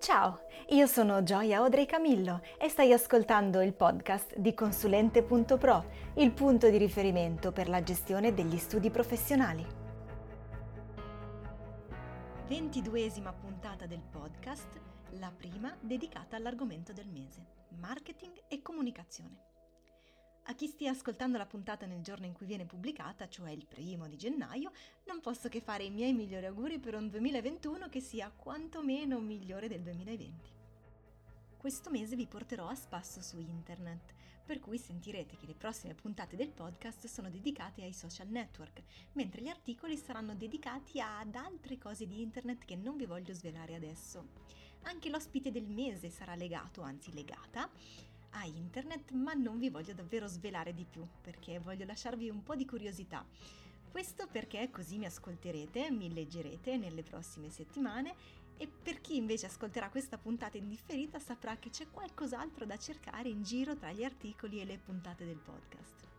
Ciao, io sono Gioia Audrey Camillo e stai ascoltando il podcast di Consulente.pro, il punto di riferimento per la gestione degli studi professionali. Ventiduesima puntata del podcast, la prima dedicata all'argomento del mese, marketing e comunicazione. A chi stia ascoltando la puntata nel giorno in cui viene pubblicata, cioè il primo di gennaio, non posso che fare i miei migliori auguri per un 2021 che sia quantomeno migliore del 2020. Questo mese vi porterò a spasso su internet, per cui sentirete che le prossime puntate del podcast sono dedicate ai social network, mentre gli articoli saranno dedicati ad altre cose di internet che non vi voglio svelare adesso. Anche l'ospite del mese sarà legato, anzi legata, a internet, ma non vi voglio davvero svelare di più perché voglio lasciarvi un po' di curiosità. Questo perché così mi ascolterete, mi leggerete nelle prossime settimane e per chi invece ascolterà questa puntata in differita saprà che c'è qualcos'altro da cercare in giro tra gli articoli e le puntate del podcast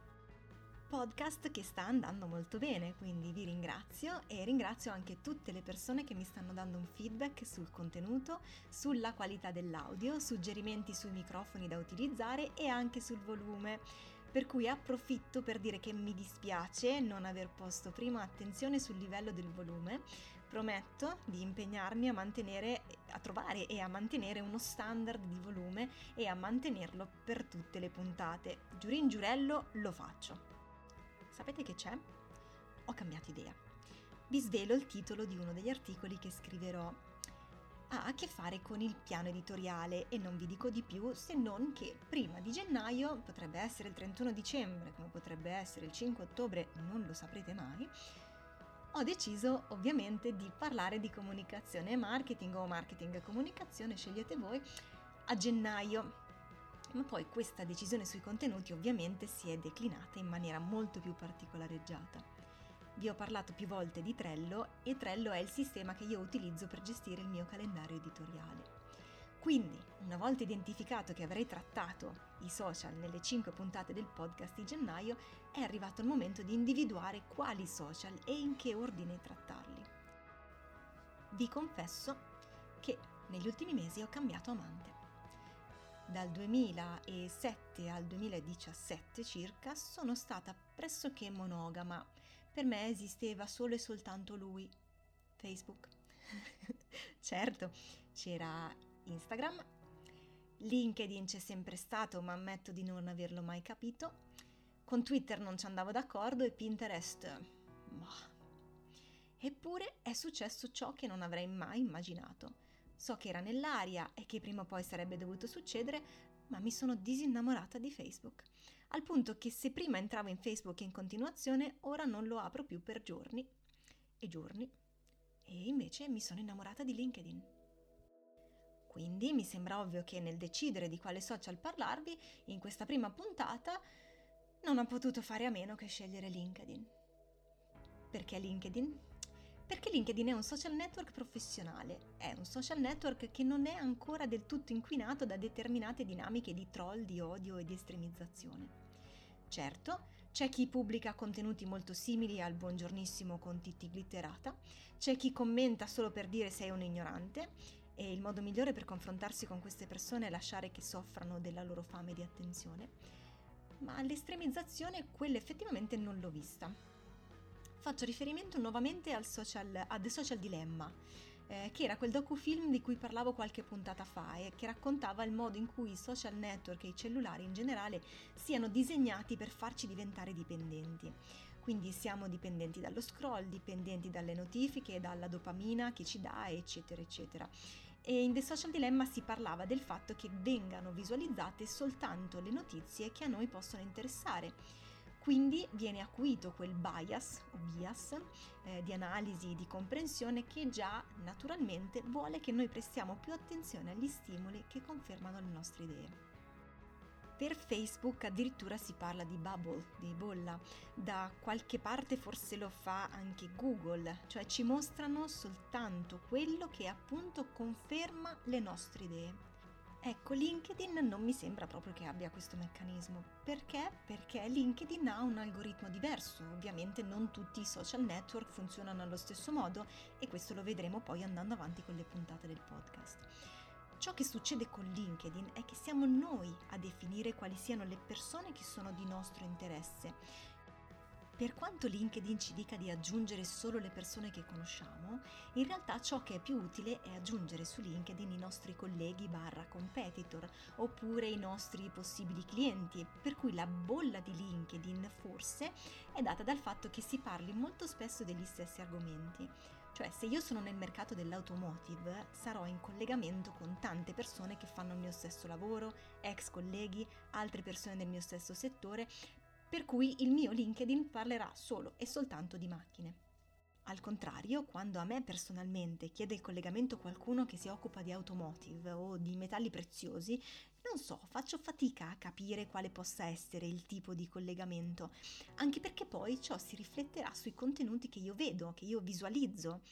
podcast che sta andando molto bene, quindi vi ringrazio e ringrazio anche tutte le persone che mi stanno dando un feedback sul contenuto, sulla qualità dell'audio, suggerimenti sui microfoni da utilizzare e anche sul volume. Per cui approfitto per dire che mi dispiace non aver posto prima attenzione sul livello del volume. Prometto di impegnarmi a mantenere, a trovare e a mantenere uno standard di volume e a mantenerlo per tutte le puntate. Giurin giurello lo faccio. Sapete che c'è? Ho cambiato idea. Vi svelo il titolo di uno degli articoli che scriverò. Ha a che fare con il piano editoriale e non vi dico di più se non che prima di gennaio, potrebbe essere il 31 dicembre, come potrebbe essere il 5 ottobre, non lo saprete mai, ho deciso ovviamente di parlare di comunicazione e marketing o marketing e comunicazione, scegliete voi, a gennaio ma poi questa decisione sui contenuti ovviamente si è declinata in maniera molto più particolareggiata. Vi ho parlato più volte di Trello e Trello è il sistema che io utilizzo per gestire il mio calendario editoriale. Quindi, una volta identificato che avrei trattato i social nelle 5 puntate del podcast di gennaio, è arrivato il momento di individuare quali social e in che ordine trattarli. Vi confesso che negli ultimi mesi ho cambiato amante dal 2007 al 2017 circa sono stata pressoché monogama. Per me esisteva solo e soltanto lui, Facebook. certo, c'era Instagram, LinkedIn c'è sempre stato, ma ammetto di non averlo mai capito. Con Twitter non ci andavo d'accordo e Pinterest... Boh. Eppure è successo ciò che non avrei mai immaginato So che era nell'aria e che prima o poi sarebbe dovuto succedere, ma mi sono disinnamorata di Facebook. Al punto che se prima entravo in Facebook in continuazione, ora non lo apro più per giorni e giorni. E invece mi sono innamorata di LinkedIn. Quindi mi sembra ovvio che nel decidere di quale social parlarvi, in questa prima puntata, non ho potuto fare a meno che scegliere LinkedIn. Perché LinkedIn? Perché LinkedIn è un social network professionale, è un social network che non è ancora del tutto inquinato da determinate dinamiche di troll, di odio e di estremizzazione. Certo, c'è chi pubblica contenuti molto simili al buongiornissimo con Titti Glitterata, c'è chi commenta solo per dire sei un ignorante e il modo migliore per confrontarsi con queste persone è lasciare che soffrano della loro fame di attenzione. Ma l'estremizzazione quella effettivamente non l'ho vista faccio riferimento nuovamente al social, a The Social Dilemma, eh, che era quel docufilm di cui parlavo qualche puntata fa e che raccontava il modo in cui i social network e i cellulari in generale siano disegnati per farci diventare dipendenti. Quindi siamo dipendenti dallo scroll, dipendenti dalle notifiche, dalla dopamina che ci dà, eccetera, eccetera. E in The Social Dilemma si parlava del fatto che vengano visualizzate soltanto le notizie che a noi possono interessare quindi viene acuito quel bias o bias eh, di analisi, di comprensione che già naturalmente vuole che noi prestiamo più attenzione agli stimoli che confermano le nostre idee. Per Facebook addirittura si parla di bubble, di bolla, da qualche parte forse lo fa anche Google, cioè ci mostrano soltanto quello che appunto conferma le nostre idee. Ecco, LinkedIn non mi sembra proprio che abbia questo meccanismo. Perché? Perché LinkedIn ha un algoritmo diverso. Ovviamente non tutti i social network funzionano allo stesso modo e questo lo vedremo poi andando avanti con le puntate del podcast. Ciò che succede con LinkedIn è che siamo noi a definire quali siano le persone che sono di nostro interesse per quanto LinkedIn ci dica di aggiungere solo le persone che conosciamo, in realtà ciò che è più utile è aggiungere su LinkedIn i nostri colleghi barra competitor oppure i nostri possibili clienti, per cui la bolla di LinkedIn forse è data dal fatto che si parli molto spesso degli stessi argomenti. Cioè, se io sono nel mercato dell'automotive, sarò in collegamento con tante persone che fanno il mio stesso lavoro, ex colleghi, altre persone del mio stesso settore, per cui il mio LinkedIn parlerà solo e soltanto di macchine. Al contrario, quando a me personalmente chiede il collegamento qualcuno che si occupa di automotive o di metalli preziosi, non so, faccio fatica a capire quale possa essere il tipo di collegamento, anche perché poi ciò si rifletterà sui contenuti che io vedo, che io visualizzo,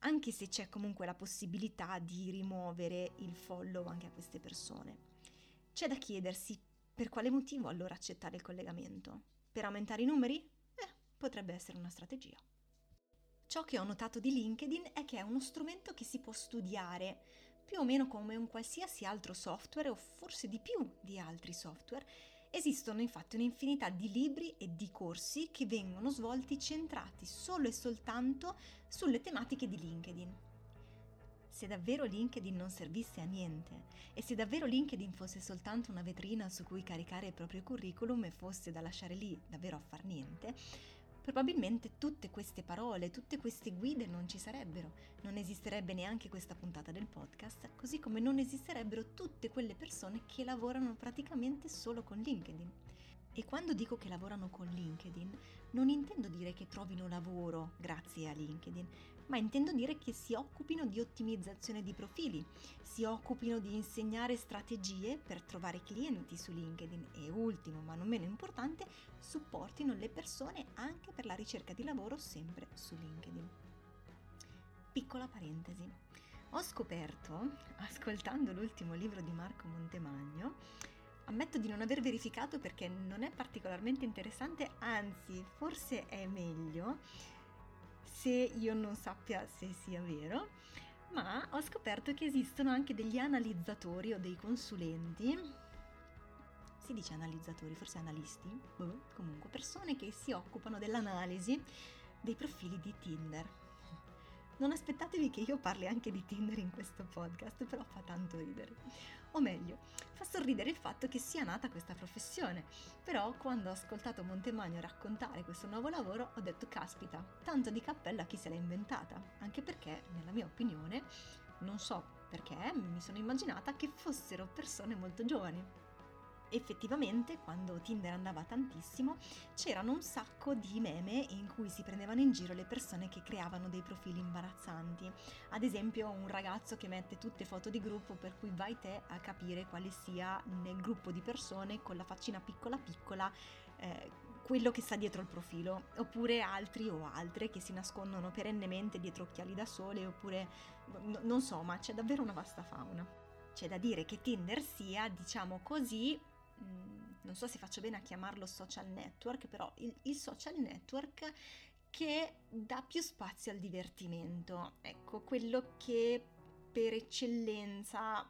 anche se c'è comunque la possibilità di rimuovere il follow anche a queste persone. C'è da chiedersi per quale motivo allora accettare il collegamento? Per aumentare i numeri? Eh, potrebbe essere una strategia. Ciò che ho notato di LinkedIn è che è uno strumento che si può studiare più o meno come un qualsiasi altro software o forse di più di altri software. Esistono infatti un'infinità di libri e di corsi che vengono svolti centrati solo e soltanto sulle tematiche di LinkedIn se davvero LinkedIn non servisse a niente e se davvero LinkedIn fosse soltanto una vetrina su cui caricare il proprio curriculum e fosse da lasciare lì davvero a far niente, probabilmente tutte queste parole, tutte queste guide non ci sarebbero, non esisterebbe neanche questa puntata del podcast, così come non esisterebbero tutte quelle persone che lavorano praticamente solo con LinkedIn. E quando dico che lavorano con LinkedIn, non intendo dire che trovino lavoro grazie a LinkedIn, ma intendo dire che si occupino di ottimizzazione di profili, si occupino di insegnare strategie per trovare clienti su LinkedIn e ultimo, ma non meno importante, supportino le persone anche per la ricerca di lavoro sempre su LinkedIn. Piccola parentesi. Ho scoperto, ascoltando l'ultimo libro di Marco Montemagno, Ammetto di non aver verificato perché non è particolarmente interessante, anzi forse è meglio se io non sappia se sia vero, ma ho scoperto che esistono anche degli analizzatori o dei consulenti, si dice analizzatori, forse analisti, boh, comunque persone che si occupano dell'analisi dei profili di Tinder. Non aspettatevi che io parli anche di Tinder in questo podcast, però fa tanto ridere. O meglio, fa sorridere il fatto che sia nata questa professione. Però quando ho ascoltato Montemagno raccontare questo nuovo lavoro ho detto caspita, tanto di cappella chi se l'ha inventata, anche perché nella mia opinione, non so perché, mi sono immaginata che fossero persone molto giovani effettivamente quando Tinder andava tantissimo c'erano un sacco di meme in cui si prendevano in giro le persone che creavano dei profili imbarazzanti. Ad esempio un ragazzo che mette tutte foto di gruppo per cui vai te a capire quale sia nel gruppo di persone con la faccina piccola piccola eh, quello che sta dietro il profilo, oppure altri o altre che si nascondono perennemente dietro occhiali da sole, oppure n- non so, ma c'è davvero una vasta fauna. C'è da dire che Tinder sia, diciamo così, Non so se faccio bene a chiamarlo social network, però il, il social network che dà più spazio al divertimento, ecco, quello che per eccellenza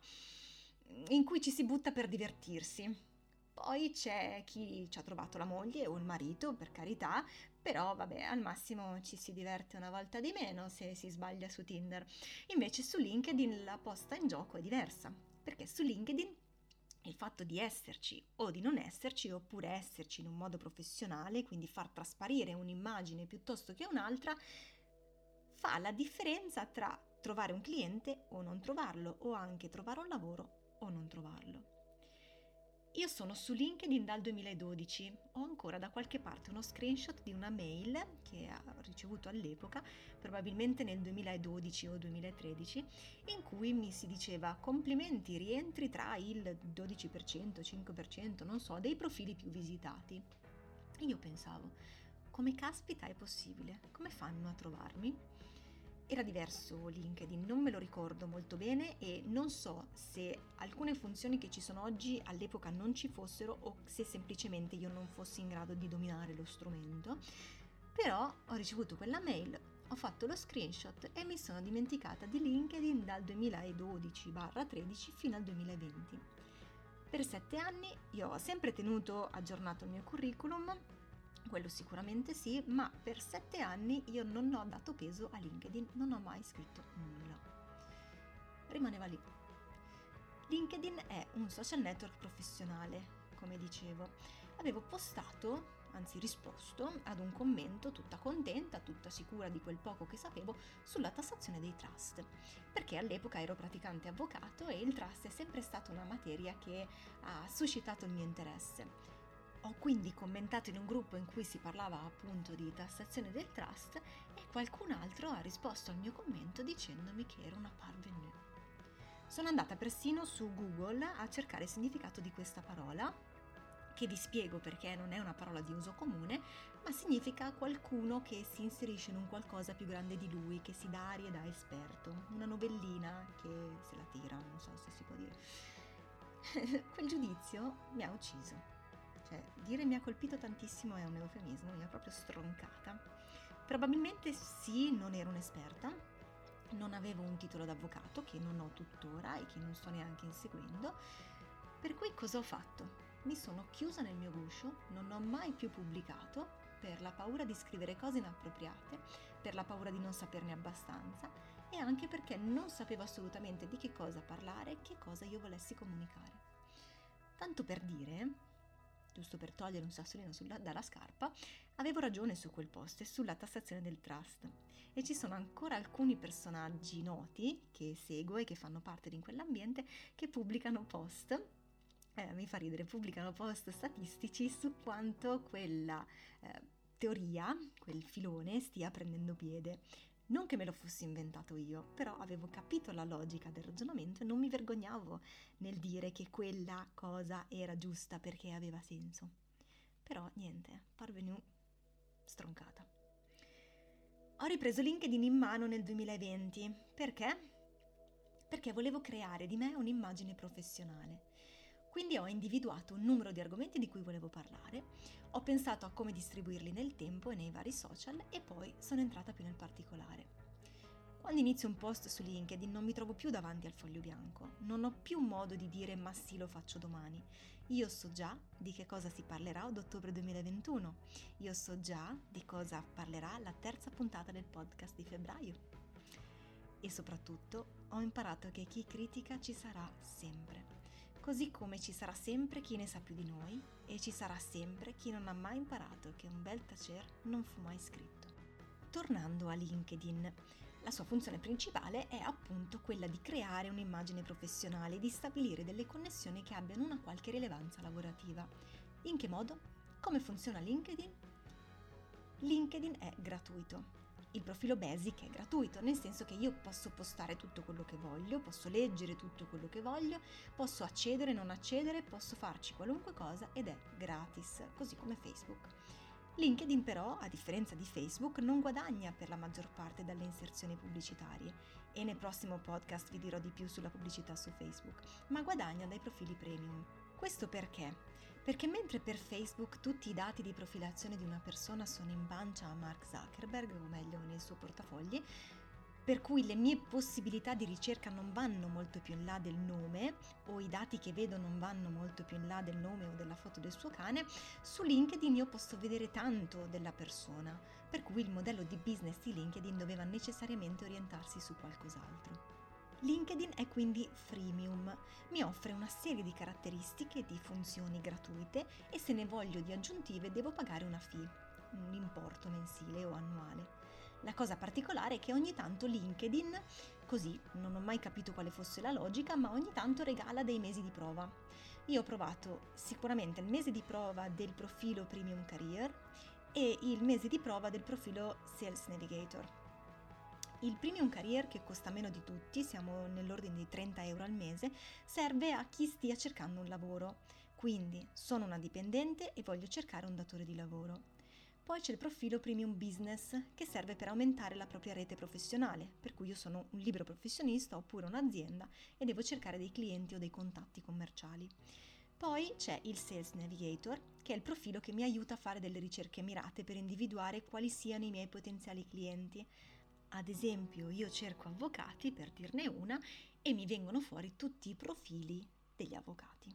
in cui ci si butta per divertirsi. Poi c'è chi ci ha trovato la moglie o il marito, per carità, però vabbè, al massimo ci si diverte una volta di meno se si sbaglia su Tinder. Invece su LinkedIn la posta in gioco è diversa, perché su LinkedIn il fatto di esserci o di non esserci, oppure esserci in un modo professionale, quindi far trasparire un'immagine piuttosto che un'altra, fa la differenza tra trovare un cliente o non trovarlo, o anche trovare un lavoro o non trovarlo. Io sono su LinkedIn dal 2012, ho ancora da qualche parte uno screenshot di una mail che ho ricevuto all'epoca, probabilmente nel 2012 o 2013, in cui mi si diceva complimenti, rientri tra il 12%, 5%, non so, dei profili più visitati. Io pensavo, come caspita è possibile? Come fanno a trovarmi? Era diverso LinkedIn, non me lo ricordo molto bene e non so se alcune funzioni che ci sono oggi all'epoca non ci fossero o se semplicemente io non fossi in grado di dominare lo strumento. Però ho ricevuto quella mail, ho fatto lo screenshot e mi sono dimenticata di LinkedIn dal 2012-13 fino al 2020. Per sette anni io ho sempre tenuto aggiornato il mio curriculum, quello sicuramente sì, ma per sette anni io non ho dato peso a LinkedIn, non ho mai scritto nulla. Rimaneva lì. LinkedIn è un social network professionale, come dicevo. Avevo postato anzi risposto ad un commento tutta contenta, tutta sicura di quel poco che sapevo sulla tassazione dei trust, perché all'epoca ero praticante avvocato e il trust è sempre stata una materia che ha suscitato il mio interesse. Ho quindi commentato in un gruppo in cui si parlava appunto di tassazione del trust e qualcun altro ha risposto al mio commento dicendomi che era una parvenue. Sono andata persino su Google a cercare il significato di questa parola che vi spiego perché non è una parola di uso comune, ma significa qualcuno che si inserisce in un qualcosa più grande di lui, che si dà aria da esperto, una novellina che se la tira, non so se si può dire. Quel giudizio mi ha ucciso. Cioè, dire mi ha colpito tantissimo è un eufemismo, mi ha proprio stroncata. Probabilmente sì, non ero un'esperta, non avevo un titolo d'avvocato che non ho tuttora e che non sto neanche inseguendo, per cui cosa ho fatto? mi sono chiusa nel mio guscio, non ho mai più pubblicato per la paura di scrivere cose inappropriate, per la paura di non saperne abbastanza e anche perché non sapevo assolutamente di che cosa parlare e che cosa io volessi comunicare. Tanto per dire, giusto per togliere un sassolino sulla, dalla scarpa, avevo ragione su quel post e sulla tassazione del trust. E ci sono ancora alcuni personaggi noti che seguo e che fanno parte di quell'ambiente che pubblicano post eh, mi fa ridere, pubblicano post statistici su quanto quella eh, teoria, quel filone stia prendendo piede. Non che me lo fossi inventato io, però avevo capito la logica del ragionamento e non mi vergognavo nel dire che quella cosa era giusta perché aveva senso. Però niente, parvenu stroncata. Ho ripreso LinkedIn in mano nel 2020. Perché? Perché volevo creare di me un'immagine professionale quindi ho individuato un numero di argomenti di cui volevo parlare, ho pensato a come distribuirli nel tempo e nei vari social e poi sono entrata più nel particolare. Quando inizio un post su LinkedIn non mi trovo più davanti al foglio bianco, non ho più modo di dire ma sì lo faccio domani. Io so già di che cosa si parlerà ad ottobre 2021, io so già di cosa parlerà la terza puntata del podcast di febbraio. E soprattutto ho imparato che chi critica ci sarà sempre così come ci sarà sempre chi ne sa più di noi e ci sarà sempre chi non ha mai imparato che un bel tacer non fu mai scritto. Tornando a LinkedIn, la sua funzione principale è appunto quella di creare un'immagine professionale e di stabilire delle connessioni che abbiano una qualche rilevanza lavorativa. In che modo? Come funziona LinkedIn? LinkedIn è gratuito, il profilo Basic è gratuito, nel senso che io posso postare tutto quello che voglio, posso leggere tutto quello che voglio, posso accedere, non accedere, posso farci qualunque cosa ed è gratis, così come Facebook. LinkedIn però, a differenza di Facebook, non guadagna per la maggior parte dalle inserzioni pubblicitarie e nel prossimo podcast vi dirò di più sulla pubblicità su Facebook, ma guadagna dai profili premium. Questo perché? Perché mentre per Facebook tutti i dati di profilazione di una persona sono in pancia a Mark Zuckerberg, o meglio nel suo portafogli, per cui le mie possibilità di ricerca non vanno molto più in là del nome o i dati che vedo non vanno molto più in là del nome o della foto del suo cane, su LinkedIn io posso vedere tanto della persona, per cui il modello di business di LinkedIn doveva necessariamente orientarsi su qualcos'altro. LinkedIn è quindi freemium, mi offre una serie di caratteristiche e di funzioni gratuite e se ne voglio di aggiuntive devo pagare una fee, un importo mensile o annuale. La cosa particolare è che ogni tanto LinkedIn, così non ho mai capito quale fosse la logica, ma ogni tanto regala dei mesi di prova. Io ho provato sicuramente il mese di prova del profilo Premium Career e il mese di prova del profilo Sales Navigator il Premium Career, che costa meno di tutti, siamo nell'ordine di 30 euro al mese, serve a chi stia cercando un lavoro. Quindi sono una dipendente e voglio cercare un datore di lavoro. Poi c'è il profilo Premium Business che serve per aumentare la propria rete professionale, per cui io sono un libero professionista oppure un'azienda e devo cercare dei clienti o dei contatti commerciali. Poi c'è il Sales Navigator, che è il profilo che mi aiuta a fare delle ricerche mirate per individuare quali siano i miei potenziali clienti Ad esempio, io cerco avvocati, per dirne una, e mi vengono fuori tutti i profili degli avvocati.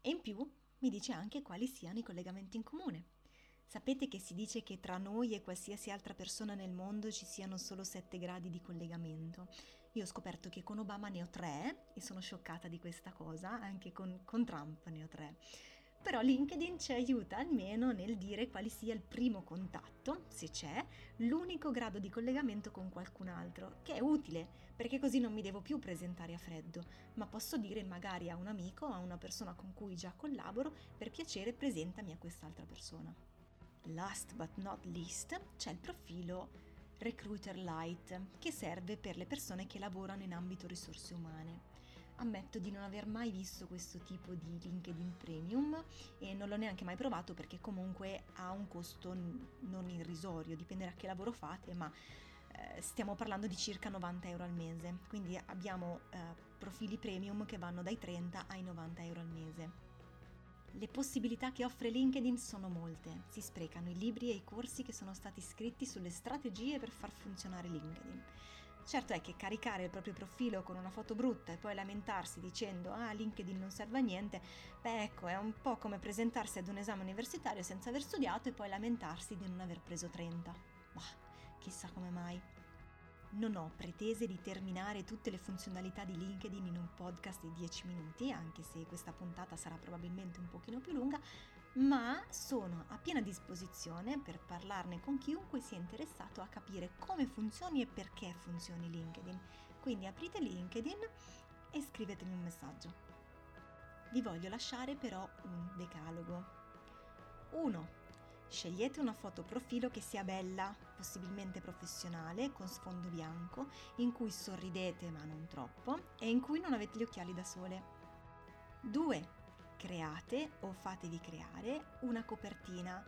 E in più mi dice anche quali siano i collegamenti in comune. Sapete che si dice che tra noi e qualsiasi altra persona nel mondo ci siano solo sette gradi di collegamento. Io ho scoperto che con Obama ne ho tre e sono scioccata di questa cosa, anche con, con Trump ne ho tre. Però LinkedIn ci aiuta almeno nel dire quale sia il primo contatto, se c'è, l'unico grado di collegamento con qualcun altro, che è utile, perché così non mi devo più presentare a freddo, ma posso dire magari a un amico, a una persona con cui già collaboro, per piacere presentami a quest'altra persona. Last but not least c'è il profilo Recruiter Lite che serve per le persone che lavorano in ambito risorse umane. Ammetto di non aver mai visto questo tipo di LinkedIn Premium e non l'ho neanche mai provato perché comunque ha un costo non irrisorio, dipende da che lavoro fate, ma eh, stiamo parlando di circa 90 euro al mese, quindi abbiamo eh, profili premium che vanno dai 30 ai 90 euro al mese. Le possibilità che offre LinkedIn sono molte, si sprecano i libri e i corsi che sono stati scritti sulle strategie per far funzionare LinkedIn. Certo è che caricare il proprio profilo con una foto brutta e poi lamentarsi dicendo ah LinkedIn non serve a niente, beh ecco è un po' come presentarsi ad un esame universitario senza aver studiato e poi lamentarsi di non aver preso 30. Bah, chissà come mai. Non ho pretese di terminare tutte le funzionalità di LinkedIn in un podcast di 10 minuti, anche se questa puntata sarà probabilmente un pochino più lunga, ma sono a piena disposizione per parlarne con chiunque sia interessato a capire come funzioni e perché funzioni LinkedIn. Quindi aprite LinkedIn e scrivetemi un messaggio. Vi voglio lasciare però un decalogo. 1. Scegliete una foto profilo che sia bella, possibilmente professionale, con sfondo bianco, in cui sorridete ma non troppo e in cui non avete gli occhiali da sole. 2. Create o fatevi creare una copertina.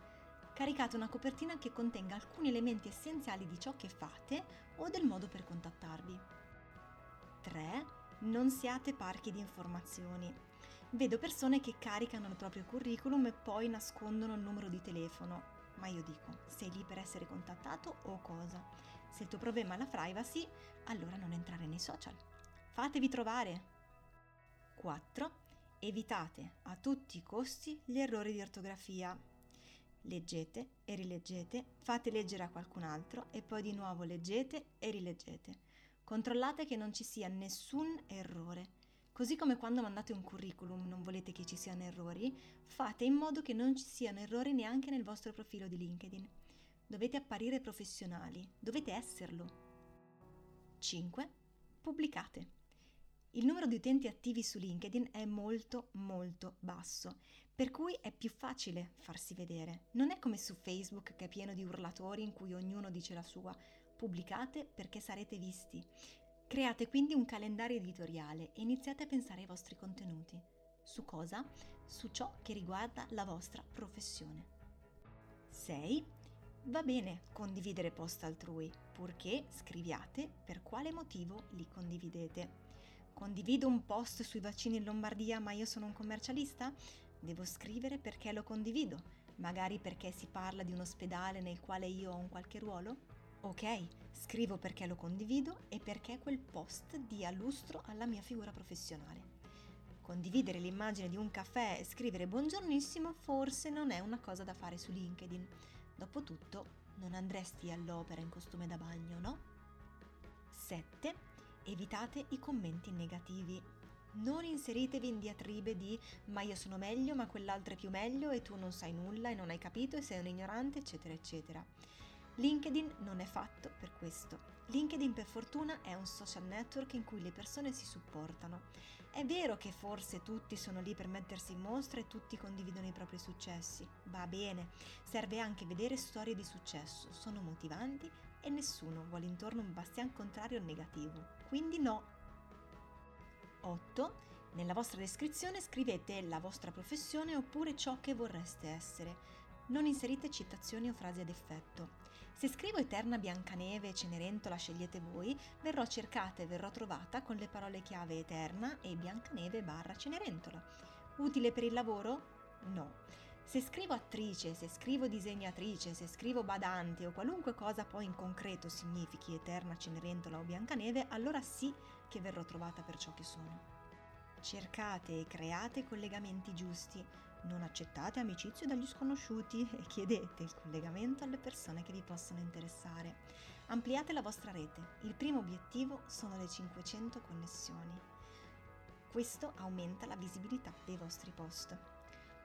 Caricate una copertina che contenga alcuni elementi essenziali di ciò che fate o del modo per contattarvi. 3. Non siate parchi di informazioni. Vedo persone che caricano il proprio curriculum e poi nascondono il numero di telefono. Ma io dico, sei lì per essere contattato o cosa? Se il tuo problema è la privacy, allora non entrare nei social. Fatevi trovare. 4. Evitate a tutti i costi gli errori di ortografia. Leggete e rileggete, fate leggere a qualcun altro e poi di nuovo leggete e rileggete. Controllate che non ci sia nessun errore Così come quando mandate un curriculum non volete che ci siano errori, fate in modo che non ci siano errori neanche nel vostro profilo di LinkedIn. Dovete apparire professionali, dovete esserlo. 5. Pubblicate. Il numero di utenti attivi su LinkedIn è molto molto basso, per cui è più facile farsi vedere. Non è come su Facebook che è pieno di urlatori in cui ognuno dice la sua. Pubblicate perché sarete visti Create quindi un calendario editoriale e iniziate a pensare ai vostri contenuti. Su cosa? Su ciò che riguarda la vostra professione. 6. Va bene condividere post altrui, purché scriviate per quale motivo li condividete. Condivido un post sui vaccini in Lombardia ma io sono un commercialista? Devo scrivere perché lo condivido, magari perché si parla di un ospedale nel quale io ho un qualche ruolo? Ok, scrivo perché lo condivido e perché quel post dia lustro alla mia figura professionale. Condividere l'immagine di un caffè e scrivere buongiornissimo forse non è una cosa da fare su LinkedIn. Dopotutto, non andresti all'opera in costume da bagno, no? 7. Evitate i commenti negativi. Non inseritevi in diatribe di ma io sono meglio, ma quell'altro è più meglio e tu non sai nulla e non hai capito e sei un ignorante, eccetera, eccetera. LinkedIn non è fatto per questo. LinkedIn per fortuna è un social network in cui le persone si supportano. È vero che forse tutti sono lì per mettersi in mostra e tutti condividono i propri successi. Va bene, serve anche vedere storie di successo, sono motivanti e nessuno vuole intorno un bastian contrario negativo. Quindi no. 8. Nella vostra descrizione scrivete la vostra professione oppure ciò che vorreste essere. Non inserite citazioni o frasi ad effetto. Se scrivo Eterna Biancaneve e Cenerentola scegliete voi, verrò cercata e verrò trovata con le parole chiave Eterna e Biancaneve barra Cenerentola. Utile per il lavoro? No. Se scrivo attrice, se scrivo disegnatrice, se scrivo badante o qualunque cosa poi in concreto significhi eterna Cenerentola o Biancaneve, allora sì che verrò trovata per ciò che sono. Cercate e create collegamenti giusti, non accettate amicizie dagli sconosciuti e chiedete il collegamento alle persone che vi possono interessare. Ampliate la vostra rete. Il primo obiettivo sono le 500 connessioni. Questo aumenta la visibilità dei vostri post.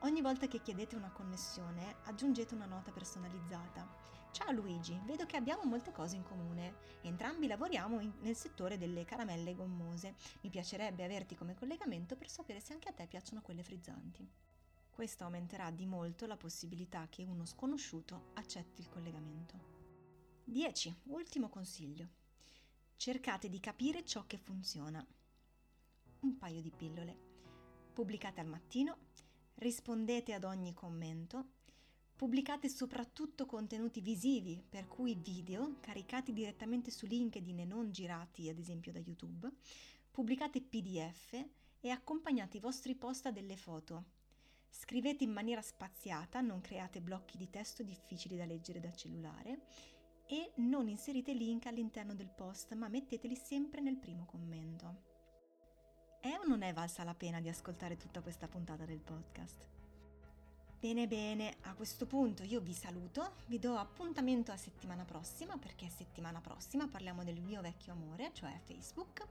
Ogni volta che chiedete una connessione, aggiungete una nota personalizzata. Ciao Luigi, vedo che abbiamo molte cose in comune. Entrambi lavoriamo in, nel settore delle caramelle gommose. Mi piacerebbe averti come collegamento per sapere se anche a te piacciono quelle frizzanti. Questo aumenterà di molto la possibilità che uno sconosciuto accetti il collegamento. 10. Ultimo consiglio. Cercate di capire ciò che funziona. Un paio di pillole. Pubblicate al mattino rispondete ad ogni commento, pubblicate soprattutto contenuti visivi, per cui video caricati direttamente su LinkedIn e non girati ad esempio da YouTube, pubblicate PDF e accompagnate i vostri post a delle foto. Scrivete in maniera spaziata, non create blocchi di testo difficili da leggere dal cellulare e non inserite link all'interno del post, ma metteteli sempre nel primo commento. È o non è valsa la pena di ascoltare tutta questa puntata del podcast? Bene bene, a questo punto io vi saluto, vi do appuntamento a settimana prossima perché settimana prossima parliamo del mio vecchio amore, cioè Facebook,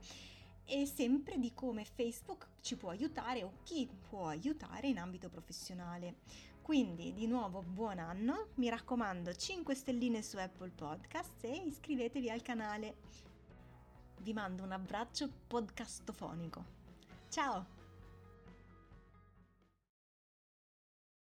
e sempre di come Facebook ci può aiutare o chi può aiutare in ambito professionale. Quindi di nuovo buon anno, mi raccomando 5 stelline su Apple Podcast e iscrivetevi al canale. Vi mando un abbraccio podcastofonico. Ciao!